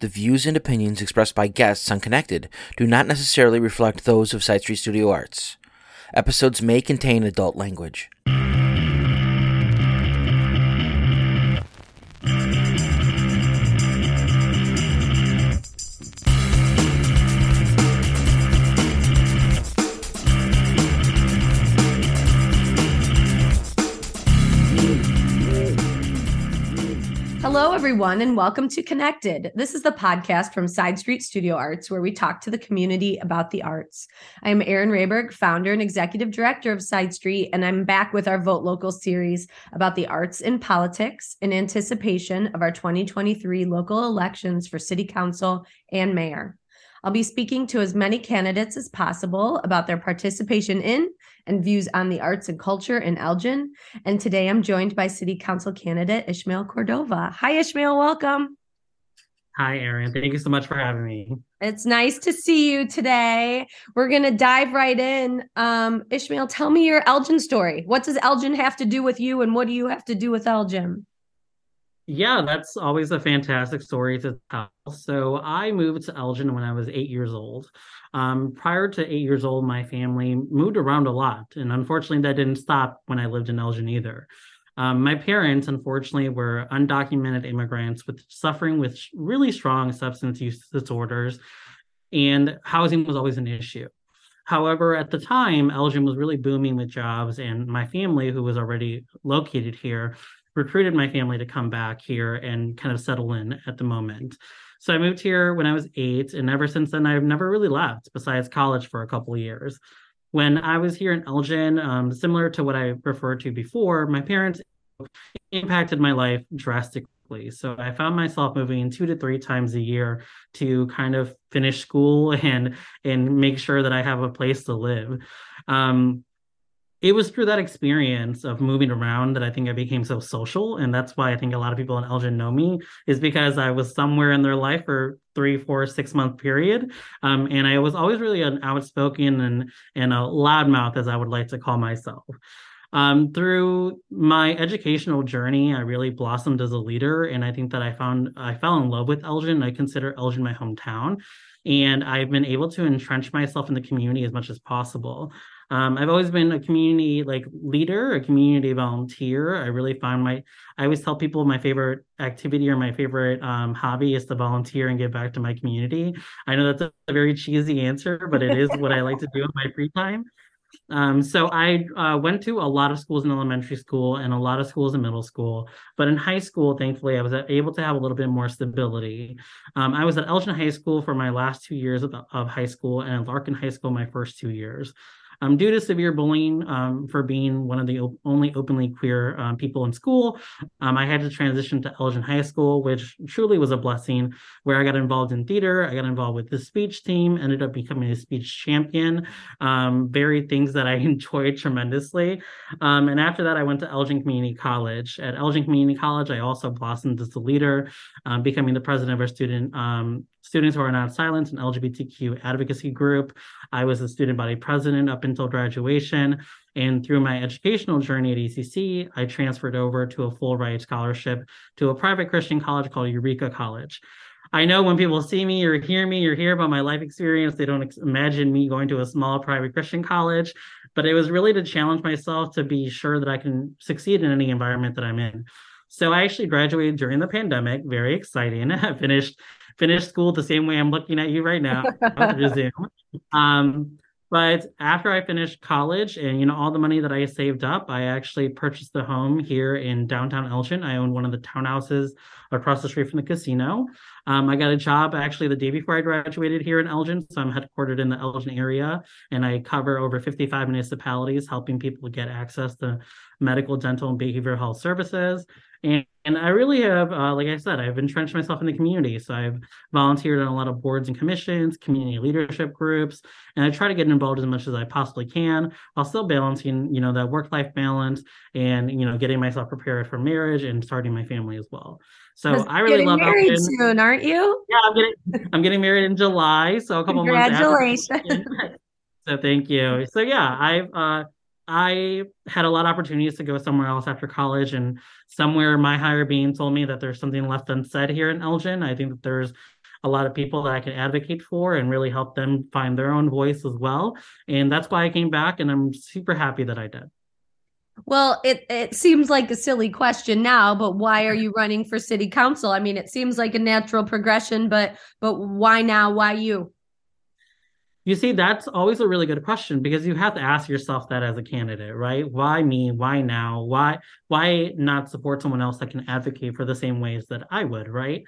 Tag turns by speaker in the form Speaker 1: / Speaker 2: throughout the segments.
Speaker 1: The views and opinions expressed by guests on Connected do not necessarily reflect those of Side Street Studio Arts. Episodes may contain adult language.
Speaker 2: Hello, everyone, and welcome to Connected. This is the podcast from Side Street Studio Arts, where we talk to the community about the arts. I am Erin Rayberg, founder and executive director of Side Street, and I'm back with our Vote Local series about the arts in politics in anticipation of our 2023 local elections for city council and mayor. I'll be speaking to as many candidates as possible about their participation in and views on the arts and culture in Elgin. And today I'm joined by City Council candidate Ishmael Cordova. Hi, Ishmael. Welcome.
Speaker 3: Hi, Erin. Thank you so much for having me.
Speaker 2: It's nice to see you today. We're going to dive right in. Um, Ishmael, tell me your Elgin story. What does Elgin have to do with you, and what do you have to do with Elgin?
Speaker 3: Yeah, that's always a fantastic story to tell. So I moved to Elgin when I was eight years old. Um, prior to eight years old, my family moved around a lot, and unfortunately, that didn't stop when I lived in Elgin either. Um, my parents, unfortunately, were undocumented immigrants with suffering with really strong substance use disorders, and housing was always an issue. However, at the time, Elgin was really booming with jobs, and my family, who was already located here, recruited my family to come back here and kind of settle in at the moment. So I moved here when I was eight, and ever since then, I've never really left besides college for a couple years. When I was here in Elgin, um, similar to what I referred to before, my parents impacted my life drastically. So I found myself moving two to three times a year to kind of finish school and and make sure that I have a place to live. Um, it was through that experience of moving around that I think I became so social. And that's why I think a lot of people in Elgin know me, is because I was somewhere in their life for three, four, six month period. Um, and I was always really an outspoken and, and a loudmouth, as I would like to call myself. Um, through my educational journey, I really blossomed as a leader. And I think that I found I fell in love with Elgin. I consider Elgin my hometown. And I've been able to entrench myself in the community as much as possible. Um, I've always been a community like leader, a community volunteer. I really find my I always tell people my favorite activity or my favorite um, hobby is to volunteer and give back to my community. I know that's a, very cheesy answer, but it is what I like to do in my free time. Um, so I uh, went to a lot of schools in elementary school and a lot of schools in middle school. But in high school, thankfully, I was able to have a little bit more stability. Um, I was at Elgin High School for my last two years of, of high school and Larkin High School my first two years um, due to severe bullying um, for being one of the op- only openly queer um, people in school. Um, I had to transition to Elgin High School, which truly was a blessing, where I got involved in theater. I got involved with the speech team, ended up becoming a speech champion, um, very things that I enjoyed tremendously. Um, and after that, I went to Elgin Community College. At Elgin Community College, I also blossomed as a leader, becoming the president of our student Students Who Are Not Silent, an LGBTQ advocacy group. I was a student body president up until graduation. And through my educational journey at ECC, I transferred over to a full ride scholarship to a private Christian college called Eureka College. I know when people see me or hear me or hear about my life experience, they don't ex- imagine me going to a small private Christian college, but it was really to challenge myself to be sure that I can succeed in any environment that I'm in. So I actually graduated during the pandemic, very exciting. I finished finished school the same way I'm looking at you right now Zoom. Um, but after I finished college and you know all the money that I saved up, I actually purchased the home here in downtown Elgin. I own one of the townhouses across the street from the casino. Um, I got a job actually the day before I graduated here in Elgin, so I'm headquartered in the Elgin area, and I cover over 55 municipalities, helping people get access to medical, dental, and behavioral health services. And, and I really have, uh, like I said, I've entrenched myself in the community. So I've volunteered on a lot of boards and commissions, community leadership groups, and I try to get involved as much as I possibly can while still balancing, you know, that work-life balance and, you know, getting myself prepared for marriage and starting my family as well. So I really love
Speaker 2: married soon, aren't you?
Speaker 3: Yeah, I'm getting I'm getting married in July, so a couple
Speaker 2: months.
Speaker 3: Congratulations. so thank you. So yeah, I've uh I had a lot of opportunities to go somewhere else after college, and somewhere my higher being told me that there's something left unsaid here in Elgin. I think that there's a lot of people that I can advocate for and really help them find their own voice as well. And that's why I came back, and I'm super happy that I did.
Speaker 2: Well, it it seems like a silly question now, but why are you running for city council? I mean, it seems like a natural progression, but but why now? Why you?
Speaker 3: You see, that's always a really good question because you have to ask yourself that as a candidate, right? Why me? Why now? Why why not support someone else that can advocate for the same ways that I would, right?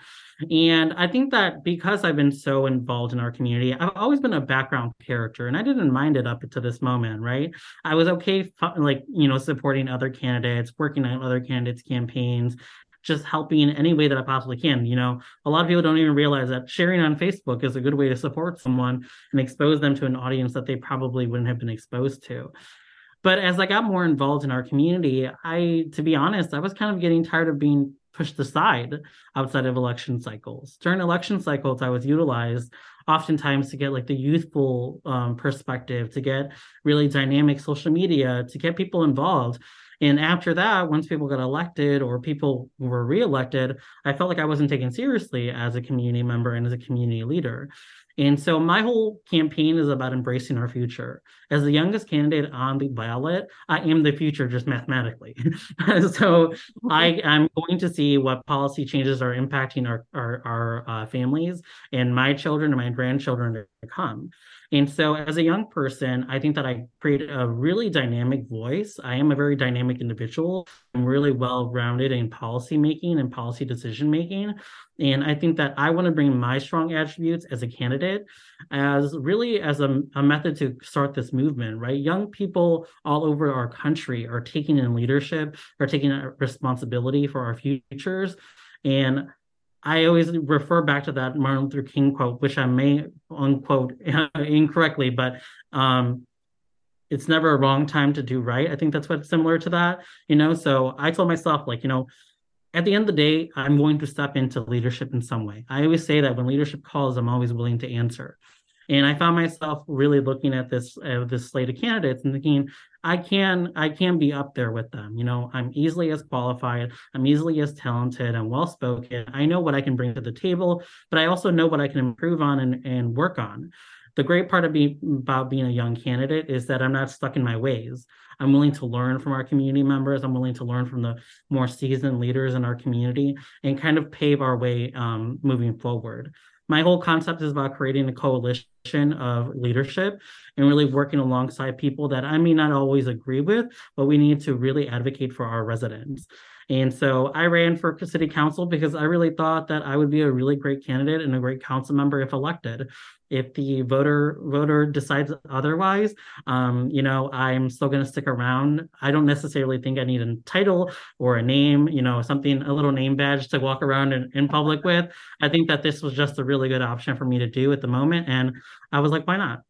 Speaker 3: And I think that because I've been so involved in our community, I've always been a background character and I didn't mind it up to this moment, right? I was okay like, you know, supporting other candidates, working on other candidates' campaigns, just helping in any way that I possibly can. You know, a lot of people don't even realize that sharing on Facebook is a good way to support someone and expose them to an audience that they probably wouldn't have been exposed to. But as I got more involved in our community, I, to be honest, I was kind of getting tired of being pushed aside outside of election cycles. During election cycles, I was utilized oftentimes to get like the youthful um, perspective, to get really dynamic social media, to get people involved. And after that, once people got elected or people were reelected, I felt like I wasn't taken seriously as a community member and as a community leader. And so my whole campaign is about embracing our future. As the youngest candidate on the ballot, I am the future just mathematically. so I am going to see what policy changes are impacting our our, our uh, families and my children and my grandchildren to come. And so, as a young person, I think that I create a really dynamic voice. I am a very dynamic individual. I'm really well rounded in policy making and policy decision making. And I think that I want to bring my strong attributes as a candidate as really as a, a method to start this movement, right? Young people all over our country are taking in leadership, are taking responsibility for our futures. And I always refer back to that Martin Luther King quote, which I may unquote incorrectly, but um, it's never a wrong time to do right. I think that's what's similar to that, you know. So I told myself, like, you know, at the end of the day, I'm going to step into leadership in some way. I always say that when leadership calls, I'm always willing to answer. And I found myself really looking at this uh, this slate of candidates and thinking, I can I can be up there with them. You know, I'm easily as qualified, I'm easily as talented, I'm well spoken. I know what I can bring to the table, but I also know what I can improve on and, and work on. The great part of being about being a young candidate is that I'm not stuck in my ways. I'm willing to learn from our community members. I'm willing to learn from the more seasoned leaders in our community and kind of pave our way um, moving forward my whole concept is about creating a coalition of leadership and really working alongside people that I may not always agree with, but we need to really advocate for our residents. And so I ran for city council because I really thought that I would be a really great candidate and a great council member if elected. If the voter voter decides otherwise, um, you know, I'm still going to stick around. I don't necessarily think I need a title or a name, you know, something a little name badge to walk around in, in public with. I think that this was just a really good option for me to do at the moment, and I was like, why not?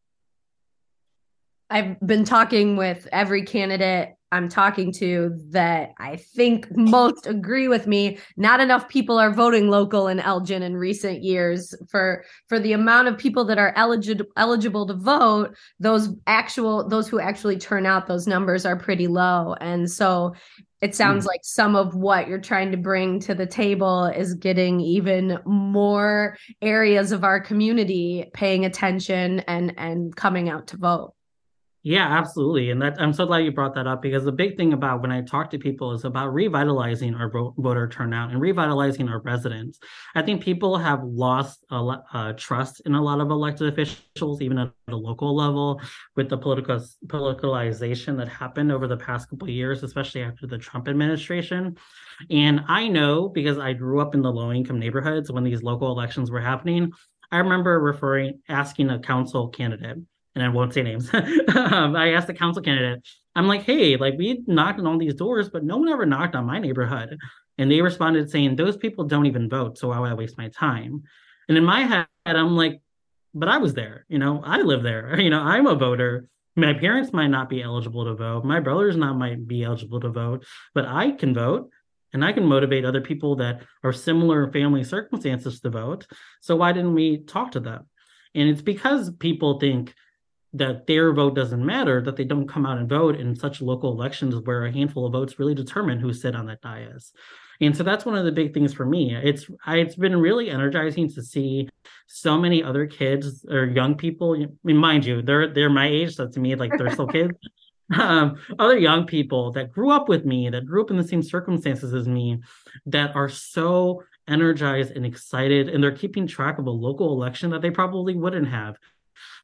Speaker 2: I've been talking with every candidate I'm talking to that I think most agree with me. Not enough people are voting local in Elgin in recent years for for the amount of people that are eligible eligible to vote. Those actual those who actually turn out, those numbers are pretty low, and so it sounds mm. like some of what you're trying to bring to the table is getting even more areas of our community paying attention and and coming out to vote.
Speaker 3: Yeah, absolutely. And that I'm so glad you brought that up because the big thing about when I talk to people is about revitalizing our voter turnout and revitalizing our residents. I think people have lost a lot, uh, trust in a lot of elected officials, even at the local level, with the political politicalization that happened over the past couple of years, especially after the Trump administration. And I know because I grew up in the low income neighborhoods when these local elections were happening. I remember referring, asking a council candidate and I won't say names. um, I asked the council candidate, I'm like, hey, like we knocked on all these doors, but no one ever knocked on my neighborhood. And they responded saying, those people don't even vote. So why would I waste my time? And in my head, I'm like, but I was there, you know, I live there, you know, I'm a voter. My parents might not be eligible to vote. My brothers not might be eligible to vote, but I can vote and I can motivate other people that are similar family circumstances to vote. So why didn't we talk to them? And it's because people think that their vote doesn't matter, that they don't come out and vote in such local elections where a handful of votes really determine who sit on that dais. And so that's one of the big things for me. It's I, it's been really energizing to see so many other kids or young people. I mean, mind you, they're they're my age, so to me, like they're still kids. Um, other young people that grew up with me, that grew up in the same circumstances as me, that are so energized and excited, and they're keeping track of a local election that they probably wouldn't have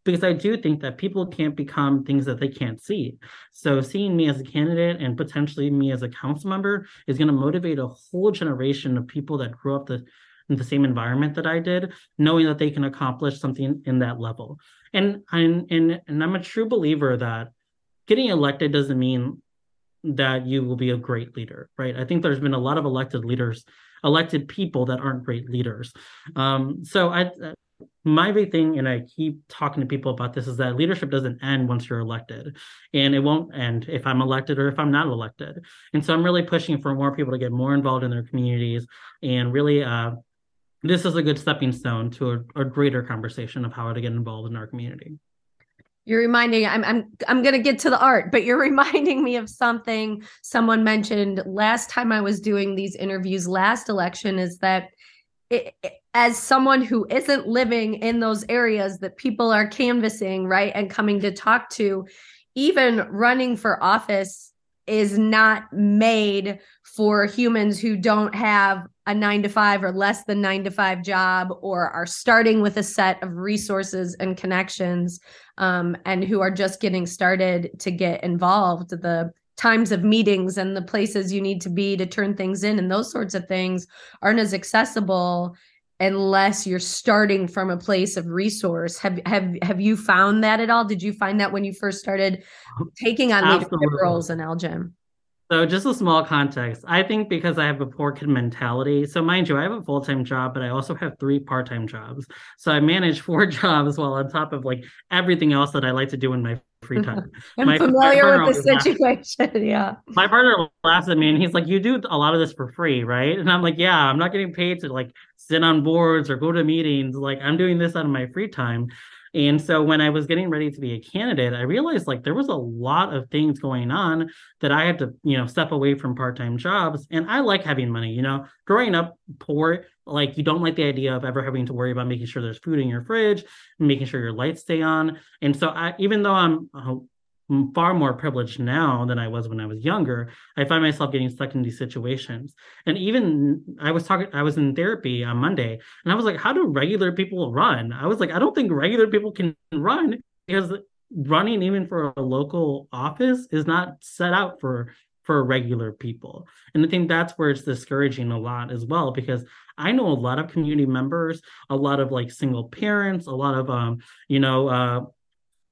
Speaker 3: because I do think that people can't become things that they can't see. So seeing me as a candidate and potentially me as a council member is going to motivate a whole generation of people that grew up the, in the same environment that I did, knowing that they can accomplish something in that level. And I'm and, and I'm a true believer that getting elected doesn't mean that you will be a great leader, right? I think there's been a lot of elected leaders, elected people that aren't great leaders. Um, so I my big thing, and I keep talking to people about this, is that leadership doesn't end once you're elected, and it won't end if I'm elected or if I'm not elected. And so I'm really pushing for more people to get more involved in their communities, and really, uh, this is a good stepping stone to a, a greater conversation of how to get involved in our community.
Speaker 2: You're reminding I'm I'm I'm going to get to the art, but you're reminding me of something someone mentioned last time I was doing these interviews last election is that it, as someone who isn't living in those areas that people are canvassing, right, and coming to talk to, even running for office is not made for humans who don't have a nine to five or less than nine to five job or are starting with a set of resources and connections um, and who are just getting started to get involved. The times of meetings and the places you need to be to turn things in and those sorts of things aren't as accessible unless you're starting from a place of resource have have have you found that at all did you find that when you first started taking on leadership roles in elgin
Speaker 3: so just a small context. I think because I have a poor kid mentality. So mind you, I have a full-time job, but I also have three part-time jobs. So I manage four jobs while on top of like everything else that I like to do in my free time.
Speaker 2: I'm my familiar with the situation. yeah.
Speaker 3: My partner laughs at me and he's like, You do a lot of this for free, right? And I'm like, Yeah, I'm not getting paid to like sit on boards or go to meetings. Like I'm doing this out of my free time. And so when I was getting ready to be a candidate, I realized like there was a lot of things going on that I had to, you know, step away from part-time jobs. And I like having money, you know, growing up poor, like you don't like the idea of ever having to worry about making sure there's food in your fridge, making sure your lights stay on. And so I, even though I'm uh, far more privileged now than I was when I was younger. I find myself getting stuck in these situations. And even I was talking, I was in therapy on Monday, and I was like, how do regular people run? I was like, I don't think regular people can run because running even for a local office is not set out for for regular people. And I think that's where it's discouraging a lot as well, because I know a lot of community members, a lot of like single parents, a lot of um, you know, uh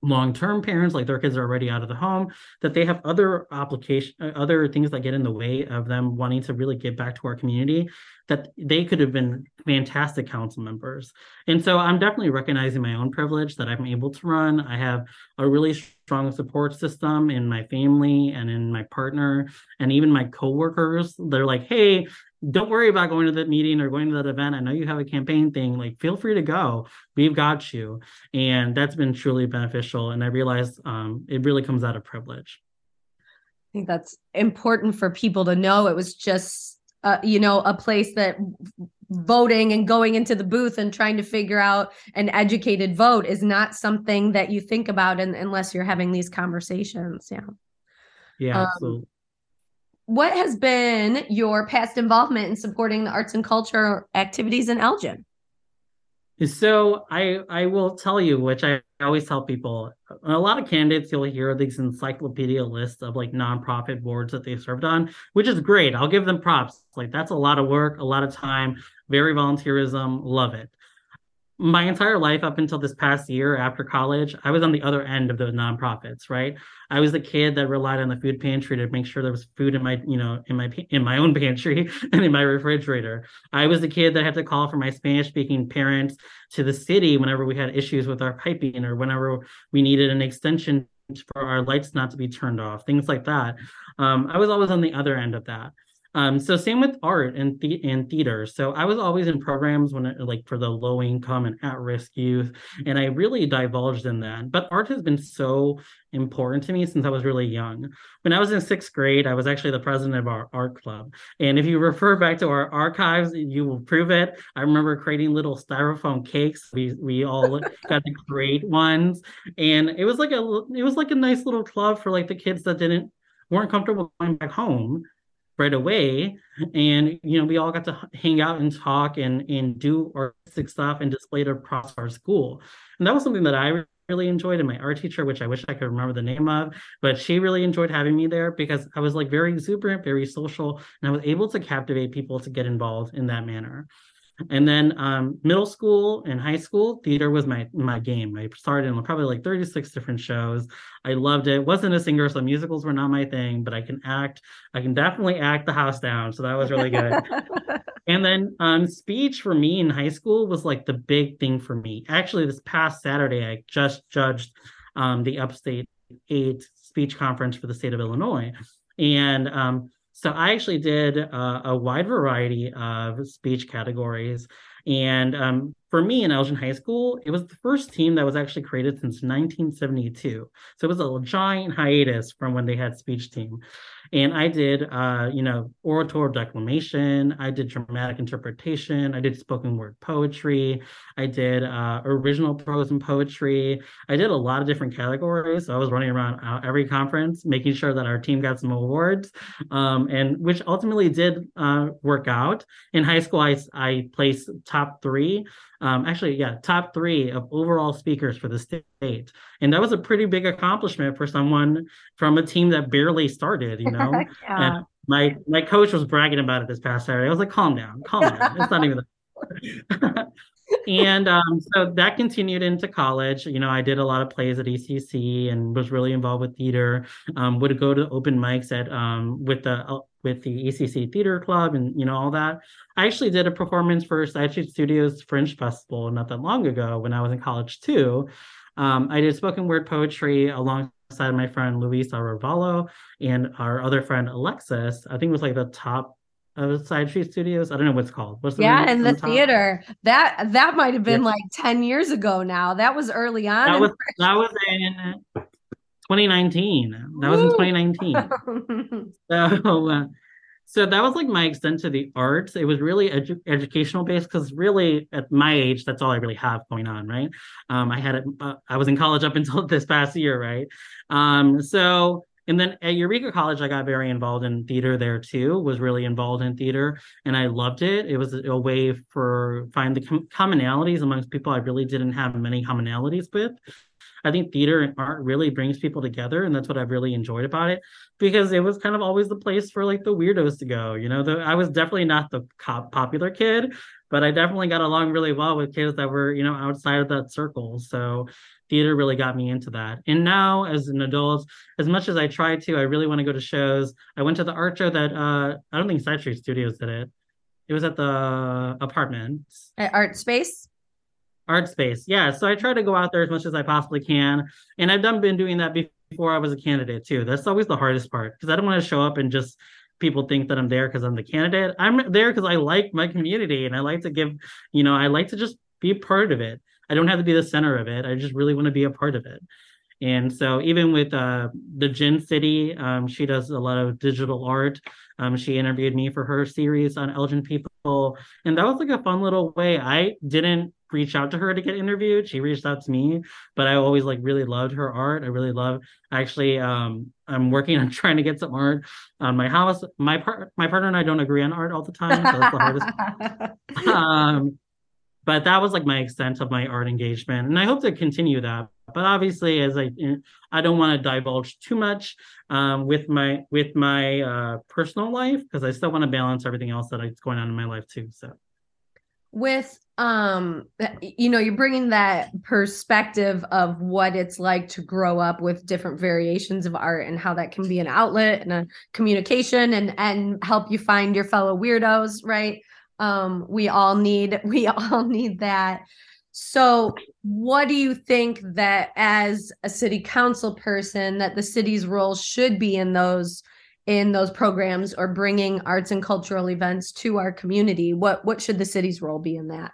Speaker 3: long-term parents like their kids are already out of the home that they have other application uh, other things that get in the way of them wanting to really get back to our community that they could have been fantastic council members. And so i'm definitely recognizing my own privilege that i'm able to run. I have a really strong support system in my family and in my partner and even my coworkers. They're like hey don't worry about going to that meeting or going to that event. I know you have a campaign thing. Like, feel free to go. We've got you. And that's been truly beneficial. And I realized um, it really comes out of privilege.
Speaker 2: I think that's important for people to know. It was just, uh, you know, a place that voting and going into the booth and trying to figure out an educated vote is not something that you think about in, unless you're having these conversations. Yeah.
Speaker 3: Yeah. Um, absolutely
Speaker 2: what has been your past involvement in supporting the arts and culture activities in Elgin?
Speaker 3: So I I will tell you, which I always tell people, a lot of candidates you'll hear these encyclopedia lists of like nonprofit boards that they served on, which is great. I'll give them props. Like that's a lot of work, a lot of time, very volunteerism, love it my entire life up until this past year after college, I was on the other end of the nonprofits, right? I was the kid that relied on the food pantry to make sure there was food in my, you know, in my in my own pantry and in my refrigerator. I was the kid that had to call for my Spanish speaking parents to the city whenever we had issues with our piping or whenever we needed an extension for our lights not to be turned off, things like that. Um, I was always on the other end of that. Um, so same with art and the and theater. So I was always in programs when it, like for the low income and at risk youth, and I really divulged in that. But art has been so important to me since I was really young. When I was in sixth grade, I was actually the president of our art club. And if you refer back to our archives, you will prove it. I remember creating little styrofoam cakes. We we all got to create ones, and it was like a it was like a nice little club for like the kids that didn't weren't comfortable going back home right away. And you know we all got to hang out and talk and and do artistic stuff and display it across our school. And that was something that i really enjoyed and my art teacher which i wish i could remember the name of but she really enjoyed having me there because i was like very exuberant very social and i was able to captivate people to get involved in that manner and then um, middle school and high school, theater was my my game. I started in probably like 36 different shows. I loved it. Wasn't a singer, so musicals were not my thing, but I can act. I can definitely act the house down. So that was really good. and then um, speech for me in high school was like the big thing for me. Actually, this past Saturday, I just judged um, the Upstate 8 speech conference for the state of Illinois. And um, so I actually did uh, a wide variety of speech categories. And um, for me in Elgin High School, it was the first team that was actually created since 1972. So it was a giant hiatus from when they had speech team. And I did, uh, you know, oratory declamation. I did dramatic interpretation. I did spoken word poetry. I did uh, original prose and poetry. I did a lot of different categories. So I was running around uh, every conference, making sure that our team got some awards, um, and which ultimately did uh, work out. In high school, I, I placed top three um, actually, yeah, top three of overall speakers for the state. And that was a pretty big accomplishment for someone from a team that barely started, you know? yeah. And my my coach was bragging about it this past Saturday. I was like, calm down, calm down. It's not even that. and um, so that continued into college. You know, I did a lot of plays at ECC and was really involved with theater. Um, would go to open mics at um, with the uh, with the ECC Theater Club and you know all that. I actually did a performance for Side Street Studios Fringe Festival not that long ago when I was in college too. Um, I did spoken word poetry alongside my friend Luisa Ravallo and our other friend Alexis. I think it was like the top of Side Street Studios. I don't know what's called. What's
Speaker 2: the yeah, in the, the theater. That that might have been yeah. like ten years ago now. That was early on.
Speaker 3: That was that was in 2019. That was in 2019. so. Uh, so that was like my extent to the arts. It was really edu- educational based because really at my age, that's all I really have going on, right? Um, I had it. Uh, I was in college up until this past year, right? Um, so and then at Eureka College, I got very involved in theater there too, was really involved in theater and I loved it. It was a way for find the com- commonalities amongst people I really didn't have many commonalities with. I think theater and art really brings people together, and that's what I've really enjoyed about it because it was kind of always the place for like the weirdos to go. You know, the, I was definitely not the popular kid, but I definitely got along really well with kids that were you know outside of that circle. So theater really got me into that. And now, as an adult, as much as I try to, I really want to go to shows. I went to the art show that uh, I don't think Side Street Studios did it. It was at the apartment
Speaker 2: At Art Space.
Speaker 3: Art Space, yeah. So I try to go out there as much as I possibly can, and I've done been doing that before I was a candidate too. That's always the hardest part because I don't want to show up and just people think that I'm there because I'm the candidate. I'm there because I like my community and I like to give, you know, I like to just be part of it. I don't have to be the center of it. I just really want to be a part of it. And so even with uh, the Gin City, um, she does a lot of digital art. Um, she interviewed me for her series on Elgin people, and that was like a fun little way. I didn't reach out to her to get interviewed. She reached out to me, but I always like really loved her art. I really love. Actually, um, I'm working on trying to get some art on my house. My part, my partner and I don't agree on art all the time, so that's the hardest. um, but that was like my extent of my art engagement and i hope to continue that but obviously as i i don't want to divulge too much um, with my with my uh, personal life because i still want to balance everything else that is going on in my life too so.
Speaker 2: With um you know you're bringing that perspective of what it's like to grow up with different variations of art and how that can be an outlet and a communication and and help you find your fellow weirdos right? Um we all need we all need that so what do you think that as a city council person that the city's role should be in those in those programs or bringing arts and cultural events to our community? What what should the city's role be in that?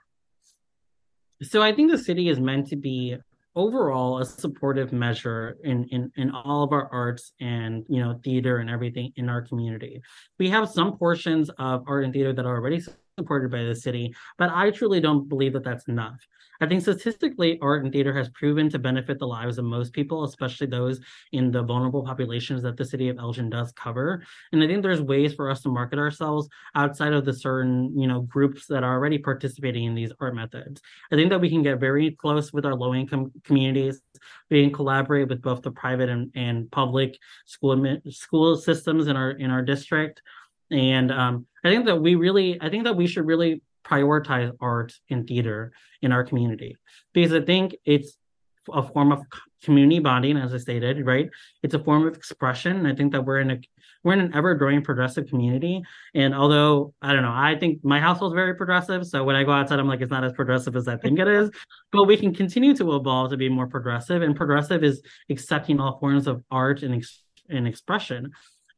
Speaker 3: So i think the city is meant to be overall a supportive measure in, in in all of our arts and you know theater and everything in our community. We have some portions of art and theater that are already supported by the city but i truly don't believe that that's enough I think statistically, art and theater has proven to benefit the lives of most people, especially those in the vulnerable populations that the city of Elgin does cover. And I think there's ways for us to market ourselves outside of the certain, you know, groups that are already participating in these art methods. I think that we can get very close with our low income communities. We can collaborate with both the private and, and public school school systems in our in our district. And um, I think that we really, I think that we should really prioritize art and theater in our community because I think it's a form of community bonding, as I stated, right? It's a form of expression. I think that we're in a we're in an ever growing progressive community. And although I don't know, I think my household is very progressive. So when I go outside, I'm like, it's not as progressive as I think it is. But we can continue to evolve to be more progressive. And progressive is accepting all forms of art and, ex- and expression.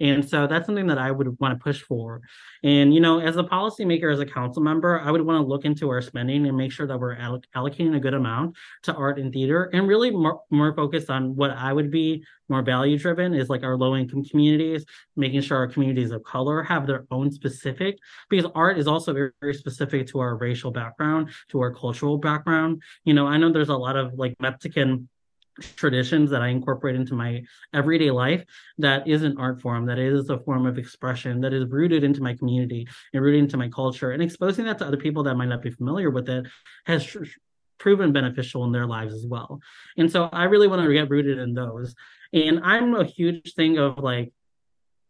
Speaker 3: And so that's something that I would want to push for. And, you know, as a policymaker, as a council member, I would want to look into our spending and make sure that we're alloc- allocating a good amount to art and theater and really more, more focused on what I would be more value driven is like our low income communities, making sure our communities of color have their own specific, because art is also very, very specific to our racial background, to our cultural background. You know, I know there's a lot of like Mexican traditions that I incorporate into my everyday life that is an art form, that is a form of expression, that is rooted into my community and rooted into my culture. And exposing that to other people that might not be familiar with it has tr- proven beneficial in their lives as well. And so I really want to get rooted in those. And I'm a huge thing of like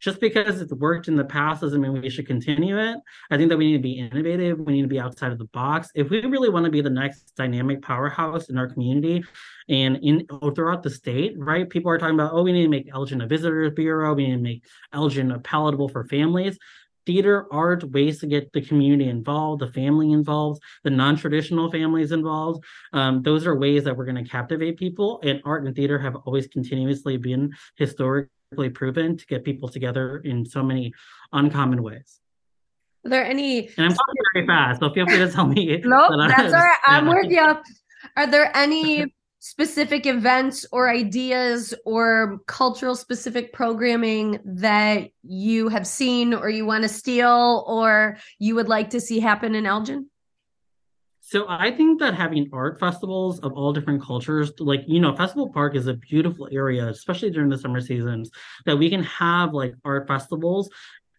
Speaker 3: just because it's worked in the past doesn't mean we should continue it. I think that we need to be innovative. We need to be outside of the box. If we really want to be the next dynamic powerhouse in our community and in throughout the state, right? People are talking about, oh, we need to make Elgin a visitors bureau. We need to make Elgin a palatable for families theater, art, ways to get the community involved, the family involved, the non-traditional families involved. Um, those are ways that we're going to captivate people. And art and theater have always continuously been historic proven to get people together in so many uncommon ways.
Speaker 2: Are there any?
Speaker 3: And I'm talking very fast, so feel free to tell me.
Speaker 2: No, nope, that's all right. I'm with you. Are there any specific events or ideas or cultural specific programming that you have seen or you want to steal or you would like to see happen in Elgin?
Speaker 3: So I think that having art festivals of all different cultures, like you know, Festival Park is a beautiful area, especially during the summer seasons, that we can have like art festivals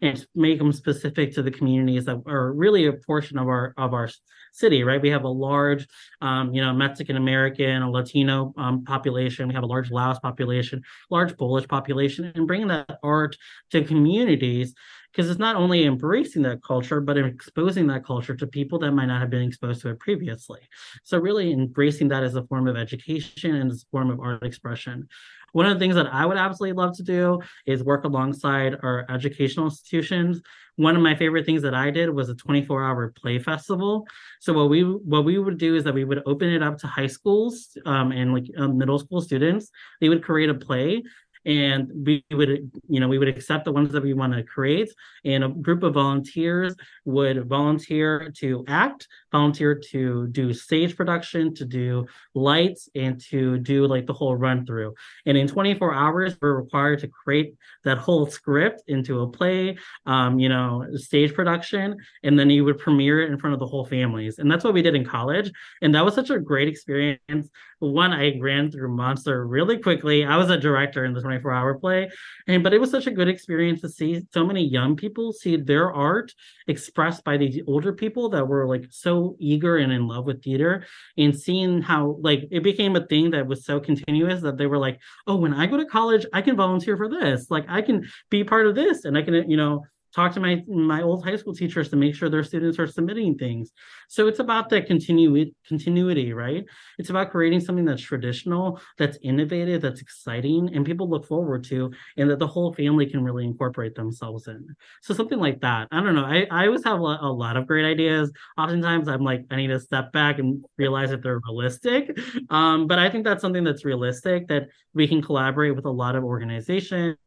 Speaker 3: and make them specific to the communities that are really a portion of our of our city, right? We have a large, um, you know, Mexican American, a Latino um, population. We have a large Laos population, large Polish population, and bringing that art to communities because it's not only embracing that culture but exposing that culture to people that might not have been exposed to it previously. So really embracing that as a form of education and as a form of art expression. One of the things that i would absolutely love to do is work alongside our educational institutions. One of my favorite things that i did was a 24 hour play festival. So what we what we would do is that we would open it up to high schools um, and like uh, middle school students. They would create a play and we would you know we would accept the ones that we want to create. And a group of volunteers would volunteer to act volunteer to do stage production to do lights and to do like the whole run through. And in 24 hours we're required to create that whole script into a play um, you know stage production and then you would premiere it in front of the whole families. And that's what we did in college and that was such a great experience. One i ran through monster really quickly. I was a director in the 24 hour play and but it was such a good experience to see so many young people see their art expressed by these older people that were like so eager and in love with theater and seeing how like it became a thing that was so continuous that they were like oh when i go to college i can volunteer for this. Like i can be part of this and i can you know talk to my my old high school teachers to make sure their students are submitting things. So it's about the continu- continuity, right? It's about creating something that's traditional, that's innovative, that's exciting, and people look forward to, and that the whole family can really incorporate themselves in. So something like that. I don't know. I, I always have a, a lot of great ideas. Oftentimes I'm like, I need to step back and realize if they're realistic. Um, but I think that's something that's realistic that we can collaborate with a lot of organizations.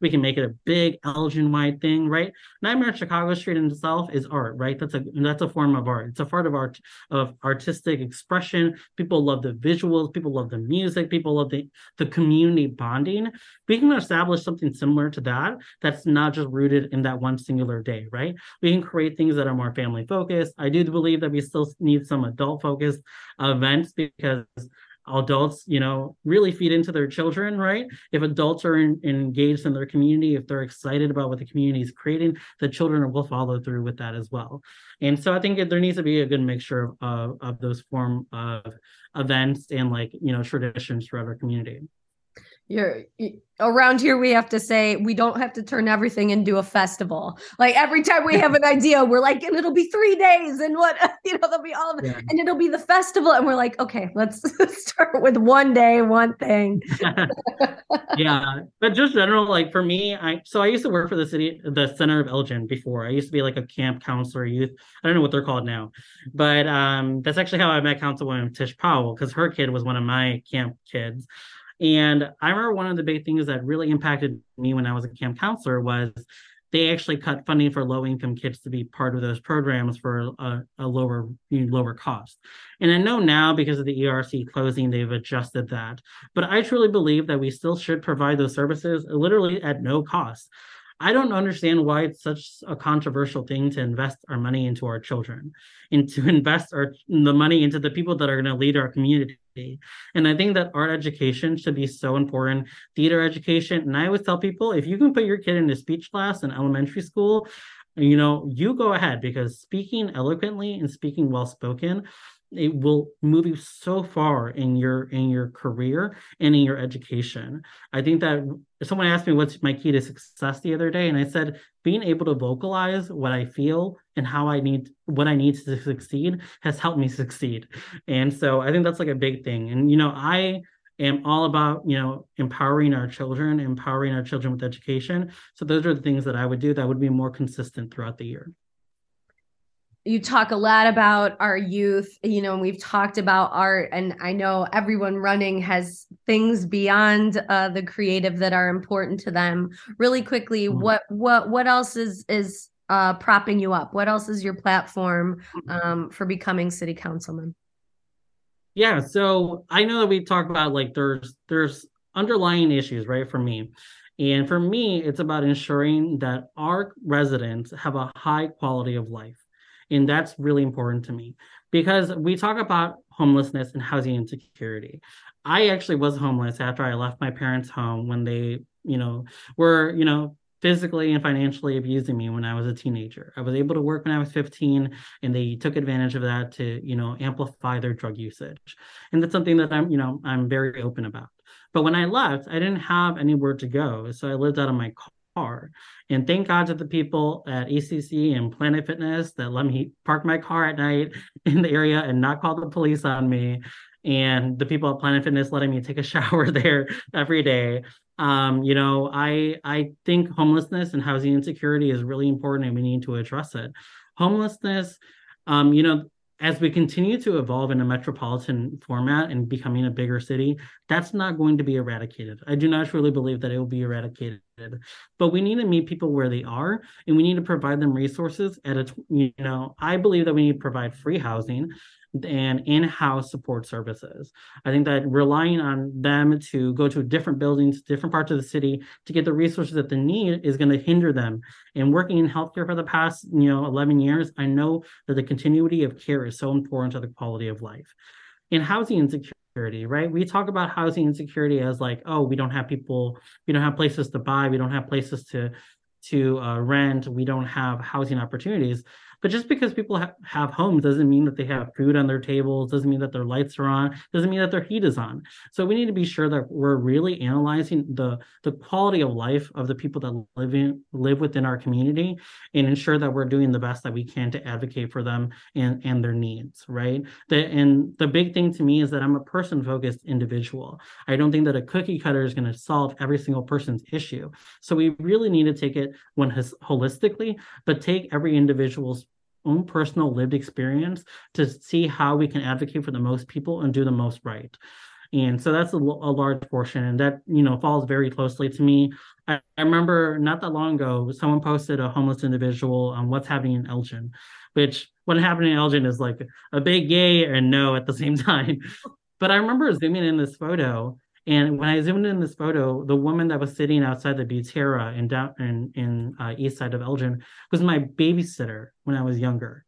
Speaker 3: We can make it a big Elgin wide thing, right? Nightmare on Chicago Street in itself is art, right? That's a that's a form of art. It's a part of art of artistic expression. People love the visuals, people love the music, people love the the community bonding. We can establish something similar to that that's not just rooted in that one singular day, right? We can create things that are more family focused. I do believe that we still need some adult focused events because adults you know really feed into their children right? If adults are in, engaged in their community if they're excited about what the community is creating the children will follow through with that as well. And so i think there needs to be a good mixture of, of those form of events and like you know traditions throughout our community
Speaker 2: you're around here we have to say we don't have to turn everything into a festival. Like every time we have an idea we're like and it'll be three days and what you know there'll be all of it yeah. and it'll be the festival and we're like okay let's start with one day one thing.
Speaker 3: Yeah but just general like for me i so i used to work for the city the center of elgin before. I used to be like a camp counselor youth i don't know what they're called now but um that's actually how i met councilwoman tish powell because her kid was one of my camp kids and I remember one of the big things that really impacted me when I was a camp counselor was they actually cut funding for low income kids to be part of those programs for a, a lower lower cost. And I know now because of the ERC closing, they've adjusted that. But I truly believe that we still should provide those services literally at no cost. I don't understand why it's such a controversial thing to invest our money into our children and to invest our the money into the people that are going to lead our community. And I think that art education should be so important, theater education. And I always tell people if you can put your kid in a speech class in elementary school, you know, you go ahead because speaking eloquently and speaking well spoken it will move you so far in your in your career and in your education. I think that someone asked me what's my key to success the other day and i said being able to vocalize what i feel and how i need what i need to succeed has helped me succeed. And so i think that's like a big thing. And you know i am all about you know empowering our children empowering our children with education. So those are the things that i would do that would be more consistent throughout the year
Speaker 2: you talk a lot about our youth you know and we've talked about art and i know everyone running has things beyond uh, the creative that are important to them. Really quickly mm-hmm. what what what else is is uh, propping you up? What else is your platform mm-hmm. um, for becoming city councilman?
Speaker 3: Yeah so i know that we talked about like there's there's underlying issues right for me. And for me it's about ensuring that our residents have a high quality of life and that's really important to me because we talk about homelessness and housing insecurity. I actually was homeless after I left my parents' home when they, you know, were, you know, physically and financially abusing me when I was a teenager. I was able to work when I was 15 and they took advantage of that to, you know, amplify their drug usage. And that's something that I'm, you know, I'm very open about. But when I left, I didn't have anywhere to go. So I lived out of my car. And thank God to the people at ECC and Planet Fitness that let me park my car at night in the area and not call the police on me. And the people at Planet Fitness letting me take a shower there every day. Um, you know, I I think homelessness and housing insecurity is really important and we need to address it. Homelessness, um, you know, as we continue to evolve in a metropolitan format and becoming a bigger city, that's not going to be eradicated. I do not truly believe that it will be eradicated, but we need to meet people where they are and we need to provide them resources at a, you know, I believe that we need to provide free housing and in-house support services. I think that relying on them to go to different buildings, different parts of the city to get the resources that they need is going to hinder them. And working in healthcare for the past, you know, 11 years, I know that the continuity of care is so important to the quality of life. In housing insecurity, right? We talk about housing insecurity as like, oh, we don't have people, we don't have places to buy, we don't have places to to uh, rent, we don't have housing opportunities But just because people ha- have homes doesn't mean that they have food on their tables, doesn't mean that their lights are on, doesn't mean that their heat is on. So we need to be sure that we're really analyzing the the quality of life of the people that live in live within our community and ensure that we're doing the best that we can to advocate for them and and their needs, right? The, and the big thing to me is that I'm a person focused individual. I don't think that a cookie cutter is going to solve every single person's issue. So we really need to take it one holistically, but take every individual's own personal lived experience to see how we can advocate for the most people and do the most right. And so that's a, a, large portion and that you know falls very closely to me. I, I, remember not that long ago someone posted a homeless individual on what's happening in elgin which what happened in elgin is like a big yay and no at the same time. But i remember zooming in this photo and when I zoomed in this photo, the woman that was sitting outside the Butera in down in, in uh, east side of Elgin was my babysitter when I was younger.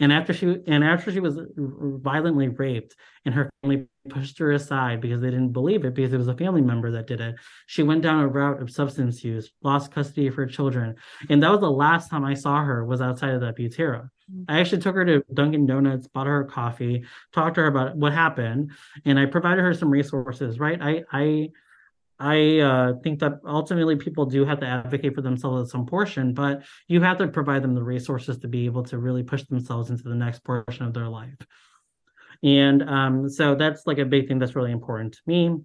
Speaker 3: And after she and after she was violently raped, and her family pushed her aside because they didn't believe it because it was a family member that did it. She went down a route of substance use, lost custody of her children, and that was the last time I saw her was outside of that Butera. I actually took her to Dunkin' Donuts, bought her a coffee, talked to her about what happened, and I provided her some resources. Right, I I I uh, think that ultimately people do have to advocate for themselves at some portion, but you have to provide them the resources to be able to really push themselves into the next portion of their life. And um, so that's like a big thing that's really important to me.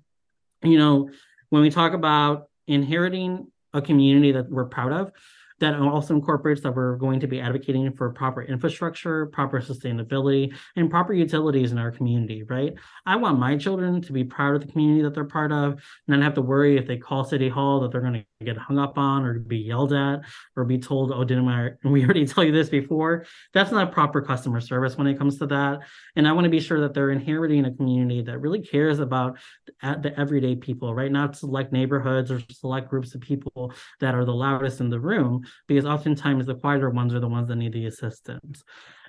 Speaker 3: You know, when we talk about inheriting a community that we're proud of, that also incorporates that we're going to be advocating for proper infrastructure, proper sustainability, and proper utilities in our community, right? I want my children to be proud of the community that they're part of, and not have to worry if they call City Hall that they're going to get hung up on or be yelled at or be told, oh, didn't I, we already tell you this before? That's not proper customer service when it comes to that. And I want to be sure that they're inheriting a community that really cares about the everyday people, right? Not select neighborhoods or select groups of people that are the loudest in the room, because oftentimes the quieter ones are the ones that need the assistance.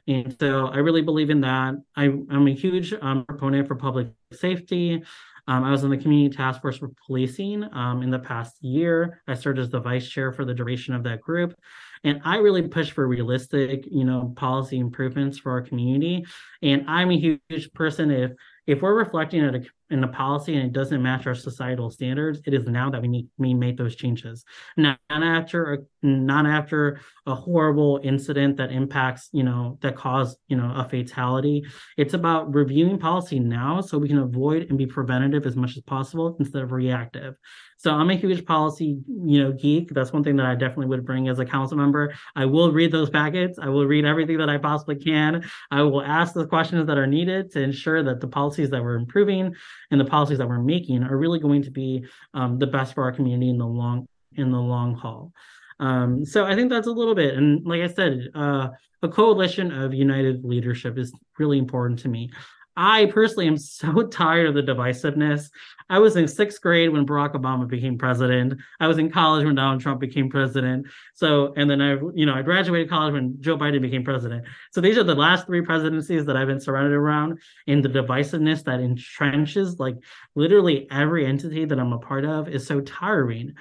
Speaker 3: And so I really believe in that. I, am a huge um, proponent for public safety. Um, I was on the community task force for policing um, in the past year. I served as the vice chair for the duration of that group. And I really push for realistic, you know, policy improvements for our community. And I'm a huge person if if we're reflecting at a in a policy and it doesn't match our societal standards, it is now that we need we make those changes. Not, not after a, not after a horrible incident that impacts, you know, that caused, you know, a fatality. It's about reviewing policy now so we can avoid and be preventative as much as possible instead of reactive. So I'm a huge policy, you know, geek. That's one thing that I definitely would bring as a council member. I will read those packets. I will read everything that I possibly can. I will ask the questions that are needed to ensure that the policies that we're improving and the policies that we're making are really going to be um, the best for our community in the long in the long haul. Um, so I think that's a little bit, and like I said, uh, a coalition of united leadership is really important to me. I personally am so tired of the divisiveness. I was in sixth grade when Barack Obama became president. I was in college when Donald Trump became president. So, and then I, you know, I graduated college when Joe Biden became president. So these are the last three presidencies that I've been surrounded around. And the divisiveness that entrenches like literally every entity that I'm a part of is so tiring.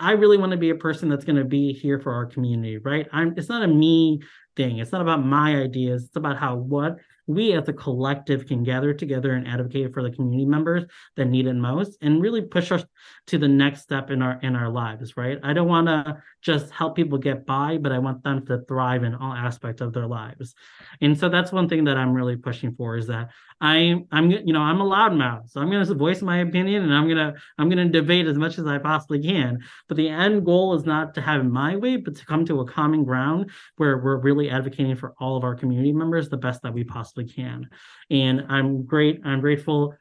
Speaker 3: I really want to be a person that's going to be here for our community, right? I'm. It's not a me thing. It's not about my ideas. It's about how what we as a collective can gather together and advocate for the community members that need it most and really push us to the next step in our in our lives right? I don't want to just help people get by but i want them to thrive in all aspects of their lives. And so that's one thing that i'm really pushing for is that i i'm you know i'm a loudmouth so i'm going to voice my opinion and i'm going to i'm going to debate as much as i possibly can. But the end goal is not to have it my way but to come to a common ground where we're really advocating for all of our community members the best that we possibly can. And I'm great. I'm grateful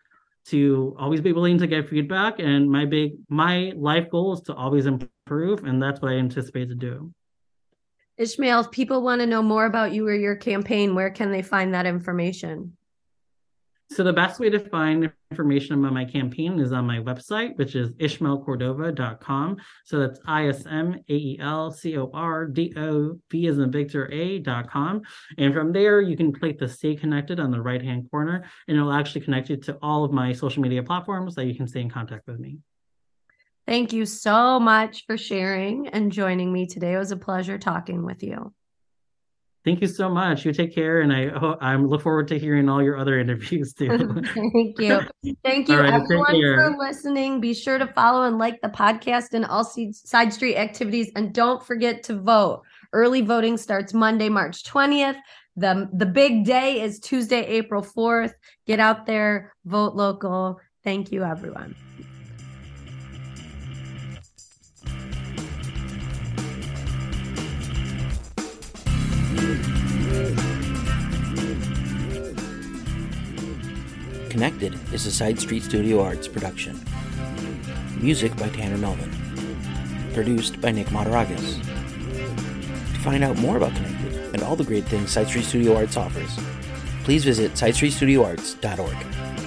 Speaker 3: to always be willing to get feedback. And my big my life goal is to always improve, and that's what I anticipate to do.
Speaker 2: Ismael, if people want to know more about you or your campaign, where can they find that information?
Speaker 3: So the best way to find information about my campaign is on my website, which is ismaelcordova.com. So that's I-S-M-A-E-L-C-O-R-D-O-V as in Victor A.com. And from there, you can click the Stay Connected on the right-hand corner, and it'll actually connect you to all of my social media platforms that you can stay in contact with me.
Speaker 2: Thank you so much for sharing and joining me today. It was a pleasure talking with you.
Speaker 3: Thank you so much. You take care, and I I look forward to hearing all your other interviews too.
Speaker 2: Thank you. Thank you, right, everyone, for listening. Be sure to follow and like the podcast and all Side Street activities, and don't forget to vote. Early voting starts Monday, March 20th. The, the big day is Tuesday, April 4th. Get out there, vote local. Thank you, everyone.
Speaker 1: Connected is a Side Street Studio Arts production. Music by Tanner Melvin. Produced by Nick Mataragas. To find out more about Connected and all the great things Side Street Studio Arts offers, please visit sidestreetstudioarts.org.